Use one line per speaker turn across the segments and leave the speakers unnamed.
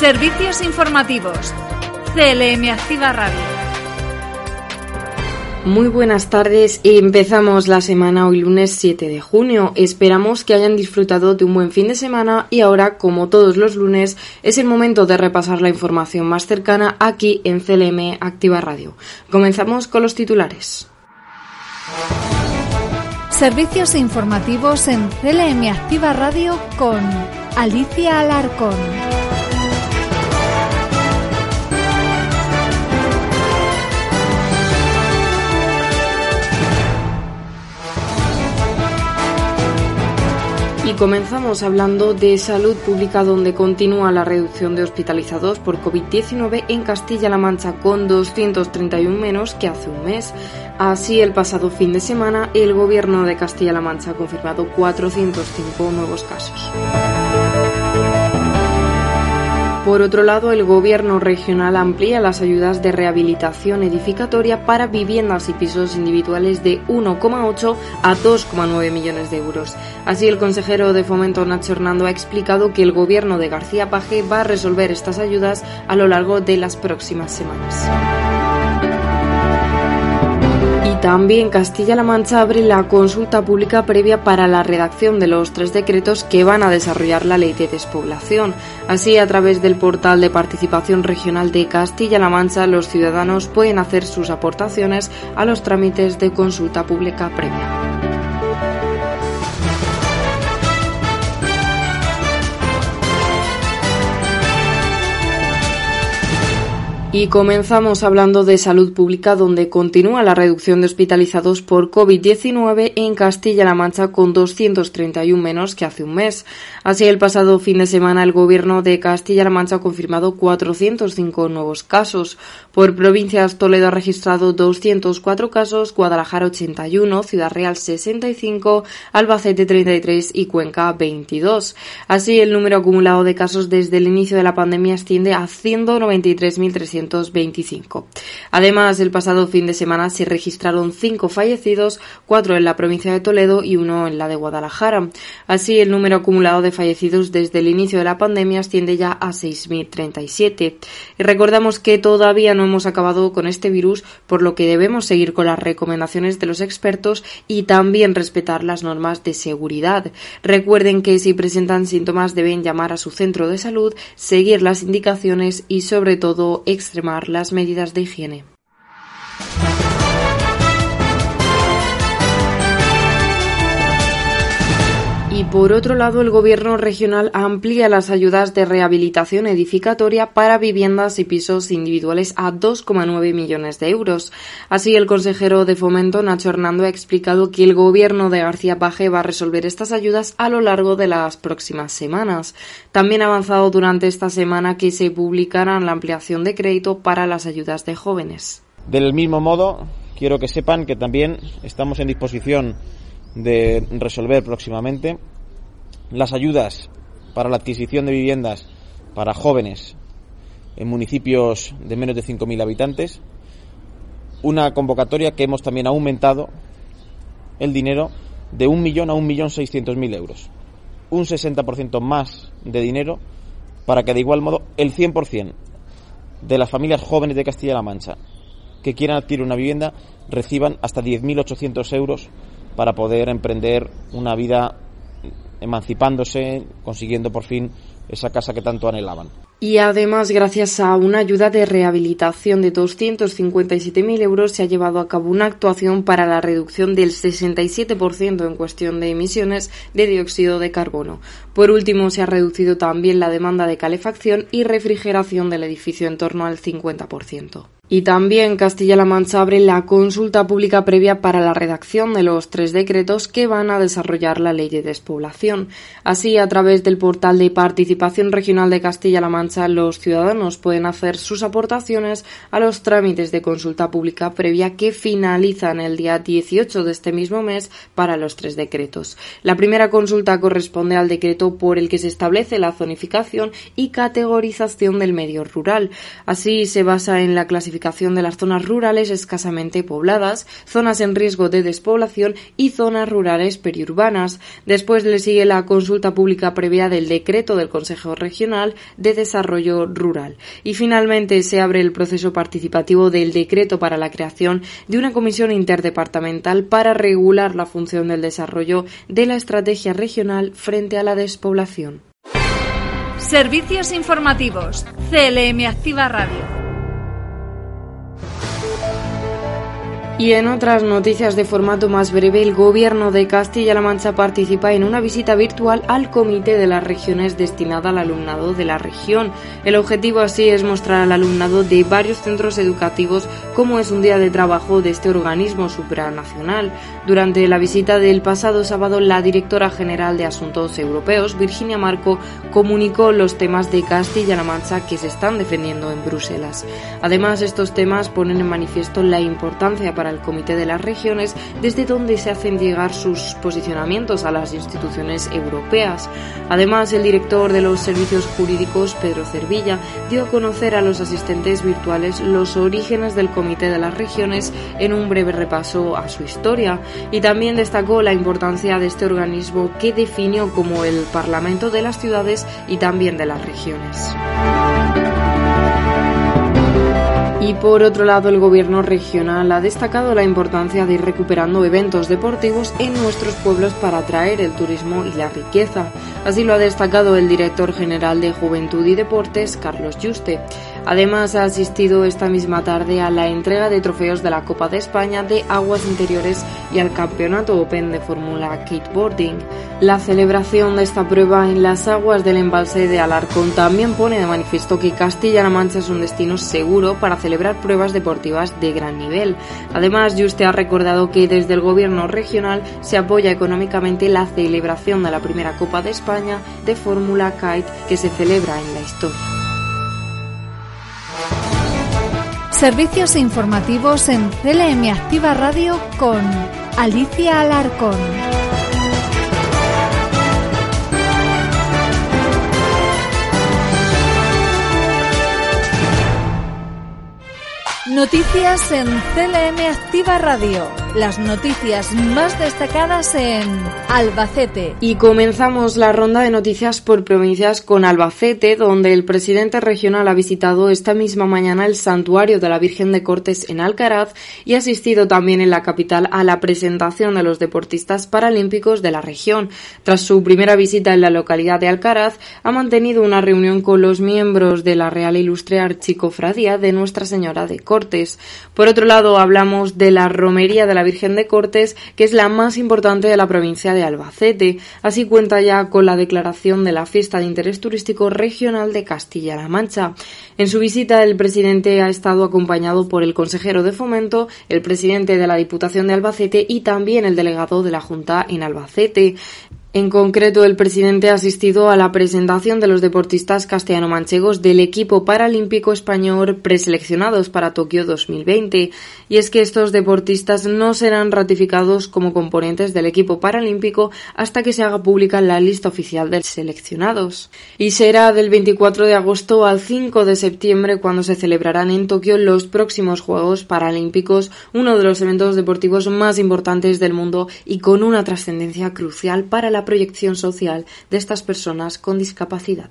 Servicios informativos. CLM Activa Radio.
Muy buenas tardes. Empezamos la semana hoy lunes 7 de junio. Esperamos que hayan disfrutado de un buen fin de semana y ahora, como todos los lunes, es el momento de repasar la información más cercana aquí en CLM Activa Radio. Comenzamos con los titulares.
Servicios informativos en CLM Activa Radio con Alicia Alarcón.
Y comenzamos hablando de salud pública donde continúa la reducción de hospitalizados por COVID-19 en Castilla-La Mancha con 231 menos que hace un mes. Así, el pasado fin de semana, el gobierno de Castilla-La Mancha ha confirmado 405 nuevos casos. Por otro lado, el Gobierno regional amplía las ayudas de rehabilitación edificatoria para viviendas y pisos individuales de 1,8 a 2,9 millones de euros. Así, el consejero de Fomento Nacho Hernando ha explicado que el Gobierno de García Paje va a resolver estas ayudas a lo largo de las próximas semanas. También Castilla-La Mancha abre la consulta pública previa para la redacción de los tres decretos que van a desarrollar la ley de despoblación. Así, a través del portal de participación regional de Castilla-La Mancha, los ciudadanos pueden hacer sus aportaciones a los trámites de consulta pública previa. Y comenzamos hablando de salud pública, donde continúa la reducción de hospitalizados por COVID-19 en Castilla-La Mancha con 231 menos que hace un mes. Así, el pasado fin de semana, el gobierno de Castilla-La Mancha ha confirmado 405 nuevos casos. Por provincias, Toledo ha registrado 204 casos, Guadalajara 81, Ciudad Real 65, Albacete 33 y Cuenca 22. Así, el número acumulado de casos desde el inicio de la pandemia asciende a 193.300 Además, el pasado fin de semana se registraron cinco fallecidos, cuatro en la provincia de Toledo y uno en la de Guadalajara. Así, el número acumulado de fallecidos desde el inicio de la pandemia asciende ya a 6.037. Y recordamos que todavía no hemos acabado con este virus, por lo que debemos seguir con las recomendaciones de los expertos y también respetar las normas de seguridad. Recuerden que si presentan síntomas deben llamar a su centro de salud, seguir las indicaciones y sobre todo extremar las medidas de higiene. Y por otro lado, el Gobierno regional amplía las ayudas de rehabilitación edificatoria para viviendas y pisos individuales a 2,9 millones de euros. Así, el consejero de Fomento, Nacho Hernando, ha explicado que el Gobierno de García Paje va a resolver estas ayudas a lo largo de las próximas semanas. También ha avanzado durante esta semana que se publicará la ampliación de crédito para las ayudas de jóvenes.
Del mismo modo, quiero que sepan que también estamos en disposición de resolver próximamente las ayudas para la adquisición de viviendas para jóvenes en municipios de menos de 5.000 habitantes, una convocatoria que hemos también aumentado el dinero de un millón a un millón seiscientos mil euros. Un 60% más de dinero para que de igual modo el 100% de las familias jóvenes de Castilla-La Mancha que quieran adquirir una vivienda reciban hasta 10.800 euros para poder emprender una vida emancipándose, consiguiendo por fin esa casa que tanto anhelaban.
Y además, gracias a una ayuda de rehabilitación de 257.000 euros, se ha llevado a cabo una actuación para la reducción del 67% en cuestión de emisiones de dióxido de carbono. Por último, se ha reducido también la demanda de calefacción y refrigeración del edificio en torno al 50%. Y también Castilla-La Mancha abre la consulta pública previa para la redacción de los tres decretos que van a desarrollar la ley de despoblación. Así, a través del portal de participación regional de Castilla-La Mancha, los ciudadanos pueden hacer sus aportaciones a los trámites de consulta pública previa que finalizan el día 18 de este mismo mes para los tres decretos. La primera consulta corresponde al decreto por el que se establece la zonificación y categorización del medio rural. Así, se basa en la clasificación de las zonas rurales escasamente pobladas, zonas en riesgo de despoblación y zonas rurales periurbanas. Después le sigue la consulta pública previa del decreto del Consejo Regional de Desarrollo Rural. Y finalmente se abre el proceso participativo del decreto para la creación de una comisión interdepartamental para regular la función del desarrollo de la estrategia regional frente a la despoblación.
Servicios informativos. CLM Activa Radio.
Y en otras noticias de formato más breve, el Gobierno de Castilla-La Mancha participa en una visita virtual al Comité de las Regiones destinada al alumnado de la región. El objetivo así es mostrar al alumnado de varios centros educativos cómo es un día de trabajo de este organismo supranacional. Durante la visita del pasado sábado, la directora general de Asuntos Europeos, Virginia Marco, comunicó los temas de Castilla-La Mancha que se están defendiendo en Bruselas. Además, estos temas ponen en manifiesto la importancia para el Comité de las Regiones, desde donde se hacen llegar sus posicionamientos a las instituciones europeas. Además, el director de los servicios jurídicos, Pedro Cervilla, dio a conocer a los asistentes virtuales los orígenes del Comité de las Regiones en un breve repaso a su historia y también destacó la importancia de este organismo que definió como el Parlamento de las ciudades y también de las regiones. Y por otro lado, el gobierno regional ha destacado la importancia de ir recuperando eventos deportivos en nuestros pueblos para atraer el turismo y la riqueza. Así lo ha destacado el director general de Juventud y Deportes, Carlos Juste. Además, ha asistido esta misma tarde a la entrega de trofeos de la Copa de España de Aguas Interiores y al Campeonato Open de Fórmula Kiteboarding. La celebración de esta prueba en las aguas del embalse de Alarcón también pone de manifiesto que Castilla-La Mancha es un destino seguro para celebrar pruebas deportivas de gran nivel. Además, Juste ha recordado que desde el gobierno regional se apoya económicamente la celebración de la primera Copa de España de Fórmula Kite que se celebra en la historia.
Servicios informativos en CLM Activa Radio con Alicia Alarcón. Noticias en CLM Activa Radio. Las noticias más destacadas en Albacete.
Y comenzamos la ronda de noticias por provincias con Albacete, donde el presidente regional ha visitado esta misma mañana el santuario de la Virgen de Cortes en Alcaraz y ha asistido también en la capital a la presentación de los deportistas paralímpicos de la región. Tras su primera visita en la localidad de Alcaraz, ha mantenido una reunión con los miembros de la Real Ilustre Archicofradía de Nuestra Señora de Cortes por otro lado, hablamos de la romería de la Virgen de Cortes, que es la más importante de la provincia de Albacete. Así cuenta ya con la declaración de la fiesta de interés turístico regional de Castilla-La Mancha. En su visita, el presidente ha estado acompañado por el consejero de Fomento, el presidente de la Diputación de Albacete y también el delegado de la Junta en Albacete. En concreto, el presidente ha asistido a la presentación de los deportistas castellano-manchegos del equipo paralímpico español preseleccionados para Tokio 2020. Y es que estos deportistas no serán ratificados como componentes del equipo paralímpico hasta que se haga pública la lista oficial de seleccionados. Y será del 24 de agosto al 5 de septiembre cuando se celebrarán en Tokio los próximos Juegos Paralímpicos, uno de los eventos deportivos más importantes del mundo y con una trascendencia crucial para la proyección social de estas personas con discapacidad.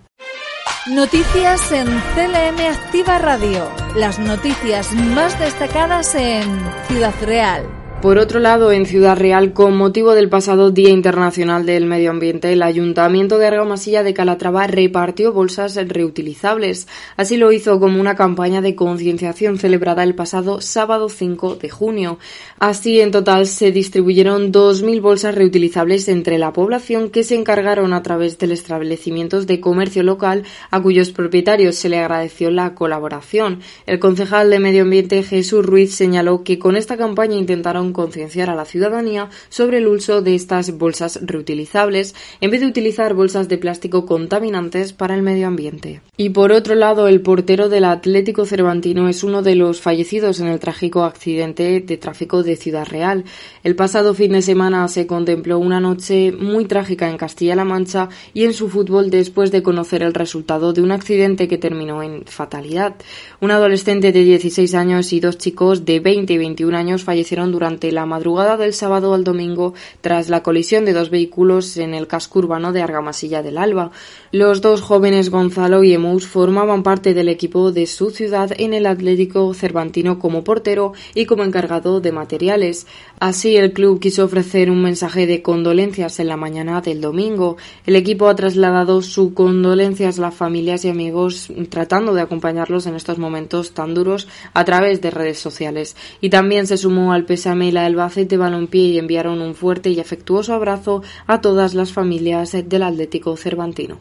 Noticias en CLM Activa Radio. Las noticias más destacadas en Ciudad Real.
Por otro lado, en Ciudad Real, con motivo del pasado Día Internacional del Medio Ambiente, el Ayuntamiento de Argamasilla de Calatrava repartió bolsas reutilizables. Así lo hizo como una campaña de concienciación celebrada el pasado sábado 5 de junio. Así, en total, se distribuyeron 2.000 bolsas reutilizables entre la población que se encargaron a través de establecimientos de comercio local a cuyos propietarios se le agradeció la colaboración. El concejal de Medio Ambiente Jesús Ruiz señaló que con esta campaña intentaron concienciar a la ciudadanía sobre el uso de estas bolsas reutilizables en vez de utilizar bolsas de plástico contaminantes para el medio ambiente. Y por otro lado, el portero del Atlético Cervantino es uno de los fallecidos en el trágico accidente de tráfico de Ciudad Real. El pasado fin de semana se contempló una noche muy trágica en Castilla-La Mancha y en su fútbol después de conocer el resultado de un accidente que terminó en fatalidad. Un adolescente de 16 años y dos chicos de 20 y 21 años fallecieron durante la madrugada del sábado al domingo tras la colisión de dos vehículos en el casco urbano de Argamasilla del Alba. Los dos jóvenes Gonzalo y Emus formaban parte del equipo de su ciudad en el Atlético Cervantino como portero y como encargado de materiales. Así el club quiso ofrecer un mensaje de condolencias en la mañana del domingo. El equipo ha trasladado su condolencias a las familias y amigos tratando de acompañarlos en estos momentos tan duros a través de redes sociales. Y también se sumó al pésame la Albacete Balompié y enviaron un fuerte y afectuoso abrazo a todas las familias del Atlético Cervantino.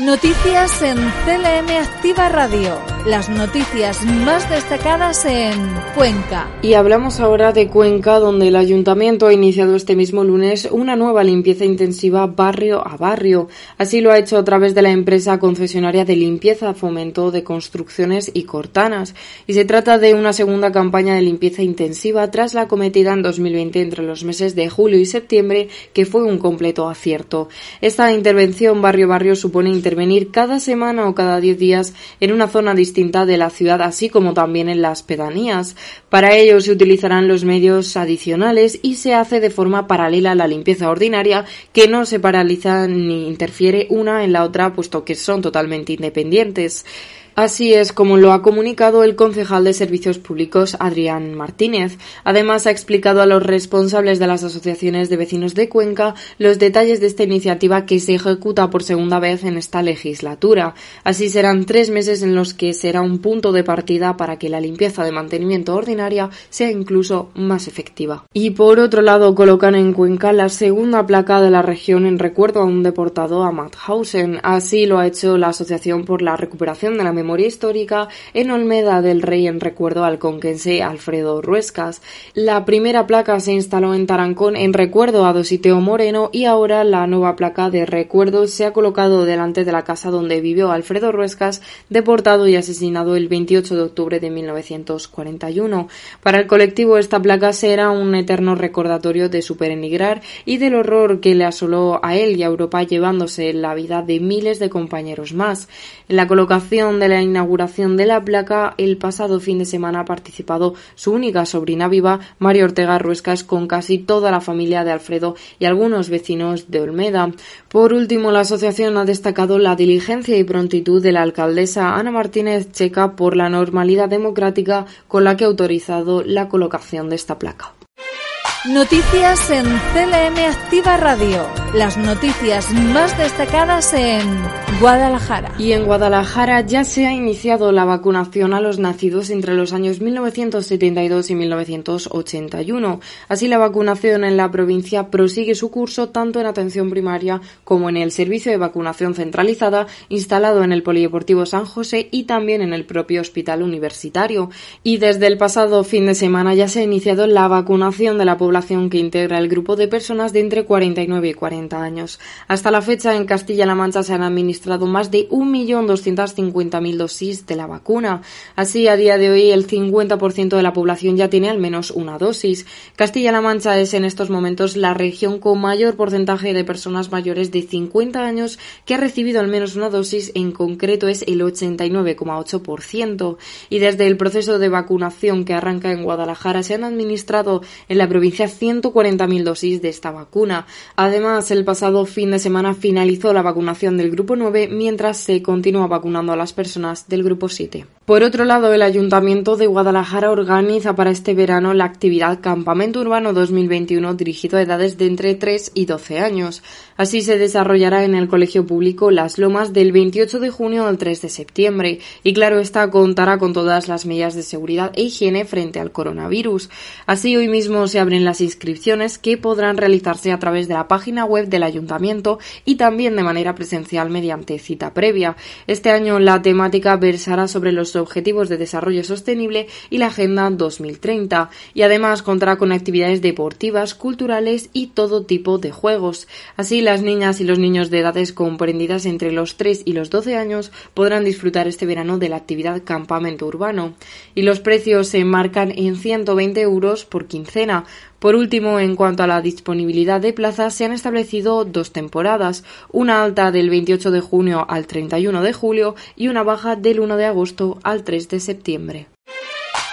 Noticias en CLM Activa Radio. Las noticias más destacadas en Cuenca.
Y hablamos ahora de Cuenca, donde el ayuntamiento ha iniciado este mismo lunes una nueva limpieza intensiva barrio a barrio. Así lo ha hecho a través de la empresa concesionaria de limpieza, fomento de construcciones y cortanas. Y se trata de una segunda campaña de limpieza intensiva tras la cometida en 2020 entre los meses de julio y septiembre, que fue un completo acierto. Esta intervención barrio a barrio supone intervenir cada semana o cada diez días en una zona distinta de la ciudad, así como también en las pedanías. Para ello se utilizarán los medios adicionales y se hace de forma paralela a la limpieza ordinaria, que no se paraliza ni interfiere una en la otra, puesto que son totalmente independientes. Así es como lo ha comunicado el concejal de Servicios Públicos Adrián Martínez. Además, ha explicado a los responsables de las asociaciones de vecinos de Cuenca los detalles de esta iniciativa que se ejecuta por segunda vez en esta legislatura. Así serán tres meses en los que será un punto de partida para que la limpieza de mantenimiento ordinaria sea incluso más efectiva. Y por otro lado, colocan en Cuenca la segunda placa de la región en recuerdo a un deportado a Mauthausen. Así lo ha hecho la Asociación por la Recuperación de la Memoria memoria histórica en Olmeda del Rey en recuerdo al conquense Alfredo Ruescas. La primera placa se instaló en Tarancón en recuerdo a Dositeo Moreno y ahora la nueva placa de recuerdo se ha colocado delante de la casa donde vivió Alfredo Ruescas, deportado y asesinado el 28 de octubre de 1941. Para el colectivo esta placa será un eterno recordatorio de su perenigrar y del horror que le asoló a él y a Europa llevándose la vida de miles de compañeros más. En la colocación de la inauguración de la placa, el pasado fin de semana ha participado su única sobrina viva, María Ortega Ruescas, con casi toda la familia de Alfredo y algunos vecinos de Olmeda. Por último, la asociación ha destacado la diligencia y prontitud de la alcaldesa Ana Martínez Checa por la normalidad democrática con la que ha autorizado la colocación de esta placa.
Noticias en CLM Activa Radio. Las noticias más destacadas en Guadalajara.
Y en Guadalajara ya se ha iniciado la vacunación a los nacidos entre los años 1972 y 1981. Así la vacunación en la provincia prosigue su curso tanto en atención primaria como en el servicio de vacunación centralizada instalado en el Polideportivo San José y también en el propio hospital universitario. Y desde el pasado fin de semana ya se ha iniciado la vacunación de la población población que integra el grupo de personas de entre 49 y 40 años. Hasta la fecha, en Castilla-La Mancha se han administrado más de 1.250.000 dosis de la vacuna. Así, a día de hoy, el 50% de la población ya tiene al menos una dosis. Castilla-La Mancha es en estos momentos la región con mayor porcentaje de personas mayores de 50 años que ha recibido al menos una dosis, en concreto es el 89,8%. Y desde el proceso de vacunación que arranca en Guadalajara se han administrado en la provincia 140.000 dosis de esta vacuna. Además, el pasado fin de semana finalizó la vacunación del grupo 9 mientras se continúa vacunando a las personas del grupo 7. Por otro lado, el Ayuntamiento de Guadalajara organiza para este verano la actividad Campamento Urbano 2021 dirigido a edades de entre 3 y 12 años. Así se desarrollará en el Colegio Público Las Lomas del 28 de junio al 3 de septiembre. Y claro, esta contará con todas las medidas de seguridad e higiene frente al coronavirus. Así, hoy mismo se abren las inscripciones que podrán realizarse a través de la página web del Ayuntamiento y también de manera presencial mediante cita previa. Este año la temática versará sobre los Objetivos de Desarrollo Sostenible y la Agenda 2030, y además contará con actividades deportivas, culturales y todo tipo de juegos. Así, las niñas y los niños de edades comprendidas entre los 3 y los 12 años podrán disfrutar este verano de la actividad campamento urbano. Y los precios se enmarcan en 120 euros por quincena, por último, en cuanto a la disponibilidad de plazas, se han establecido dos temporadas, una alta del 28 de junio al 31 de julio y una baja del 1 de agosto al 3 de septiembre.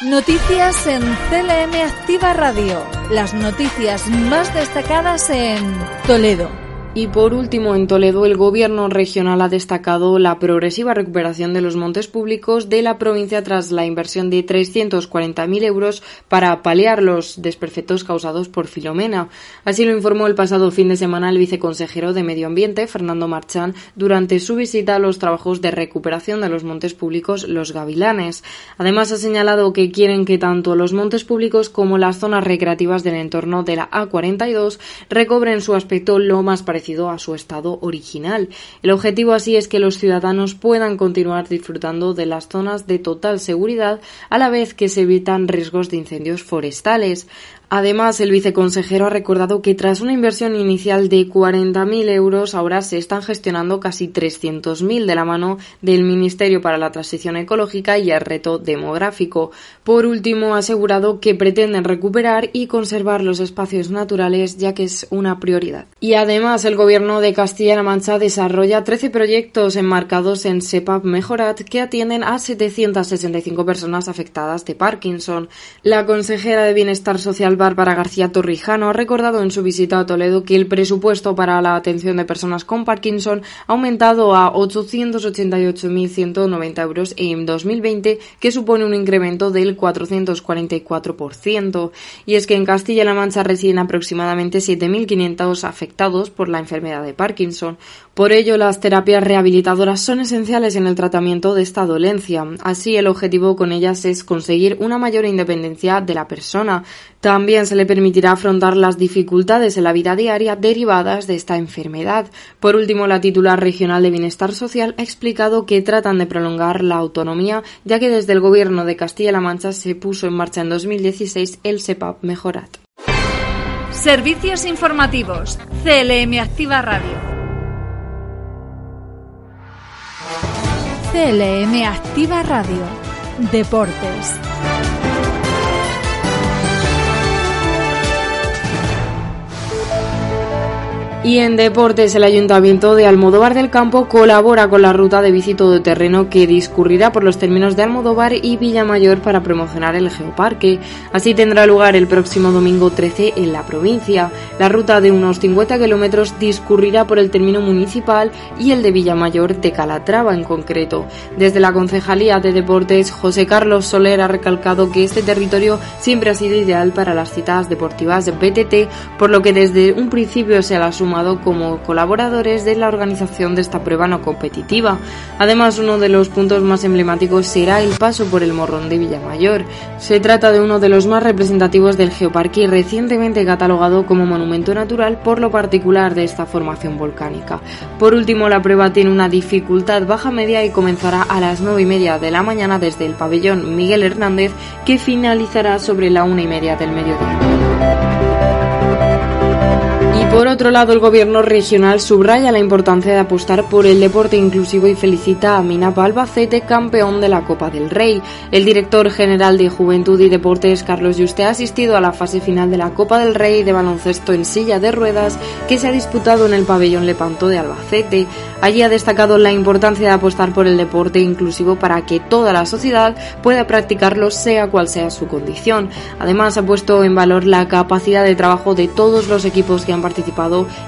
Noticias en CLM Activa Radio. Las noticias más destacadas en Toledo.
Y por último, en Toledo, el Gobierno regional ha destacado la progresiva recuperación de los montes públicos de la provincia tras la inversión de 340.000 euros para paliar los desperfectos causados por Filomena. Así lo informó el pasado fin de semana el viceconsejero de Medio Ambiente, Fernando Marchán, durante su visita a los trabajos de recuperación de los montes públicos Los Gavilanes. Además, ha señalado que quieren que tanto los montes públicos como las zonas recreativas del entorno de la A42 recobren su aspecto lo más parecido a su estado original. El objetivo así es que los ciudadanos puedan continuar disfrutando de las zonas de total seguridad a la vez que se evitan riesgos de incendios forestales. Además, el viceconsejero ha recordado que tras una inversión inicial de 40.000 euros, ahora se están gestionando casi 300.000 de la mano del Ministerio para la Transición Ecológica y el Reto Demográfico. Por último, ha asegurado que pretenden recuperar y conservar los espacios naturales, ya que es una prioridad. Y además, el Gobierno de Castilla-La Mancha desarrolla 13 proyectos enmarcados en SEPAP Mejorat que atienden a 765 personas afectadas de Parkinson. La consejera de Bienestar Social Bárbara García Torrijano ha recordado en su visita a Toledo que el presupuesto para la atención de personas con Parkinson ha aumentado a 888.190 euros en 2020, que supone un incremento del 444%. Y es que en Castilla-La Mancha residen aproximadamente 7.500 afectados por la enfermedad de Parkinson. Por ello, las terapias rehabilitadoras son esenciales en el tratamiento de esta dolencia. Así, el objetivo con ellas es conseguir una mayor independencia de la persona. También se le permitirá afrontar las dificultades en la vida diaria derivadas de esta enfermedad. Por último, la titular regional de Bienestar Social ha explicado que tratan de prolongar la autonomía, ya que desde el Gobierno de Castilla-La Mancha se puso en marcha en 2016 el SEPAP Mejorat.
Servicios informativos. CLM Activa Radio. CLM Activa Radio. Deportes.
Y en deportes, el Ayuntamiento de Almodóvar del Campo colabora con la ruta de bici terreno que discurrirá por los términos de Almodóvar y Villamayor para promocionar el geoparque. Así tendrá lugar el próximo domingo 13 en la provincia. La ruta de unos 50 kilómetros discurrirá por el término municipal y el de Villamayor de Calatrava en concreto. Desde la Concejalía de Deportes, José Carlos Soler ha recalcado que este territorio siempre ha sido ideal para las citas deportivas de BTT, por lo que desde un principio se la suma como colaboradores de la organización de esta prueba no competitiva. Además, uno de los puntos más emblemáticos será el paso por el Morrón de Villamayor. Se trata de uno de los más representativos del geoparque recientemente catalogado como monumento natural por lo particular de esta formación volcánica. Por último, la prueba tiene una dificultad baja media y comenzará a las 9 y media de la mañana desde el pabellón Miguel Hernández que finalizará sobre la una y media del mediodía. Por otro lado, el gobierno regional subraya la importancia de apostar por el deporte inclusivo y felicita a Minap Albacete, campeón de la Copa del Rey. El director general de Juventud y Deportes, Carlos Yuste, ha asistido a la fase final de la Copa del Rey de baloncesto en silla de ruedas que se ha disputado en el pabellón Lepanto de Albacete. Allí ha destacado la importancia de apostar por el deporte inclusivo para que toda la sociedad pueda practicarlo sea cual sea su condición. Además, ha puesto en valor la capacidad de trabajo de todos los equipos que han participado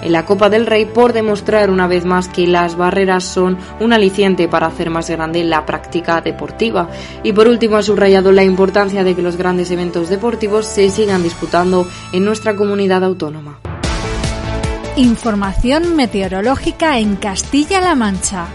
en la Copa del Rey por demostrar una vez más que las barreras son un aliciente para hacer más grande la práctica deportiva. Y por último ha subrayado la importancia de que los grandes eventos deportivos se sigan disputando en nuestra comunidad autónoma.
Información meteorológica en Castilla-La Mancha.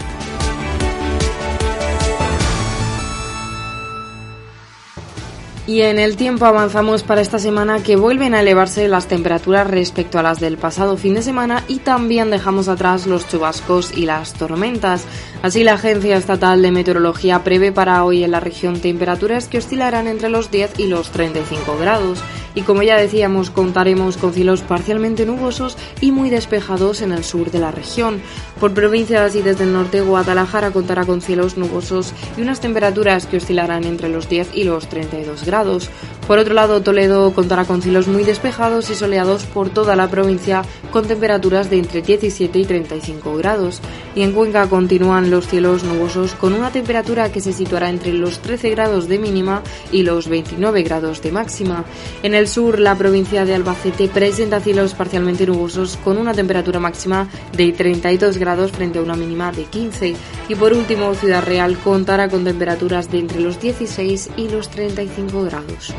Y en el tiempo avanzamos para esta semana que vuelven a elevarse las temperaturas respecto a las del pasado fin de semana y también dejamos atrás los chubascos y las tormentas. Así la Agencia Estatal de Meteorología prevé para hoy en la región temperaturas que oscilarán entre los 10 y los 35 grados. Y como ya decíamos, contaremos con cielos parcialmente nubosos y muy despejados en el sur de la región. Por provincias y desde el norte, Guadalajara contará con cielos nubosos y unas temperaturas que oscilarán entre los 10 y los 32 grados. Por otro lado, Toledo contará con cielos muy despejados y soleados por toda la provincia, con temperaturas de entre 17 y 35 grados. Y en Cuenca continúan los cielos nubosos con una temperatura que se situará entre los 13 grados de mínima y los 29 grados de máxima. En el sur, la provincia de Albacete presenta cielos parcialmente nubosos con una temperatura máxima de 32 grados frente a una mínima de 15. Y por último, Ciudad Real contará con temperaturas de entre los 16 y los 35 grados.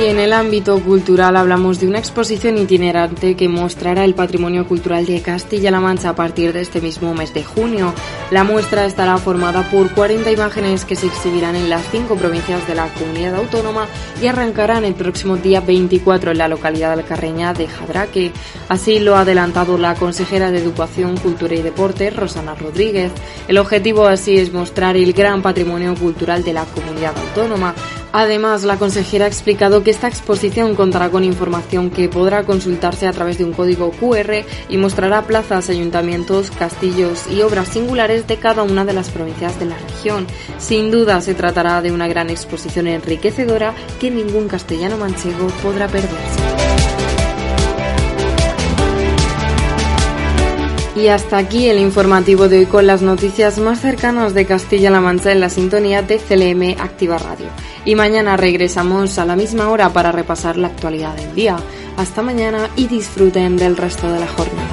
Y en el ámbito cultural hablamos de una exposición itinerante que mostrará el patrimonio cultural de Castilla-La Mancha a partir de este mismo mes de junio. La muestra estará formada por 40 imágenes que se exhibirán en las cinco provincias de la comunidad autónoma y arrancarán el próximo día 24 en la localidad alcarreña de Jadraque. Así lo ha adelantado la consejera de Educación, Cultura y Deporte, Rosana Rodríguez. El objetivo así es mostrar el gran patrimonio cultural de la comunidad autónoma. Además, la consejera ha explicado que esta exposición contará con información que podrá consultarse a través de un código QR y mostrará plazas, ayuntamientos, castillos y obras singulares de cada una de las provincias de la región. Sin duda se tratará de una gran exposición enriquecedora que ningún castellano manchego podrá perderse. Y hasta aquí el informativo de hoy con las noticias más cercanas de Castilla-La Mancha en la sintonía de CLM Activa Radio. Y mañana regresamos a la misma hora para repasar la actualidad del día. Hasta mañana y disfruten del resto de la jornada.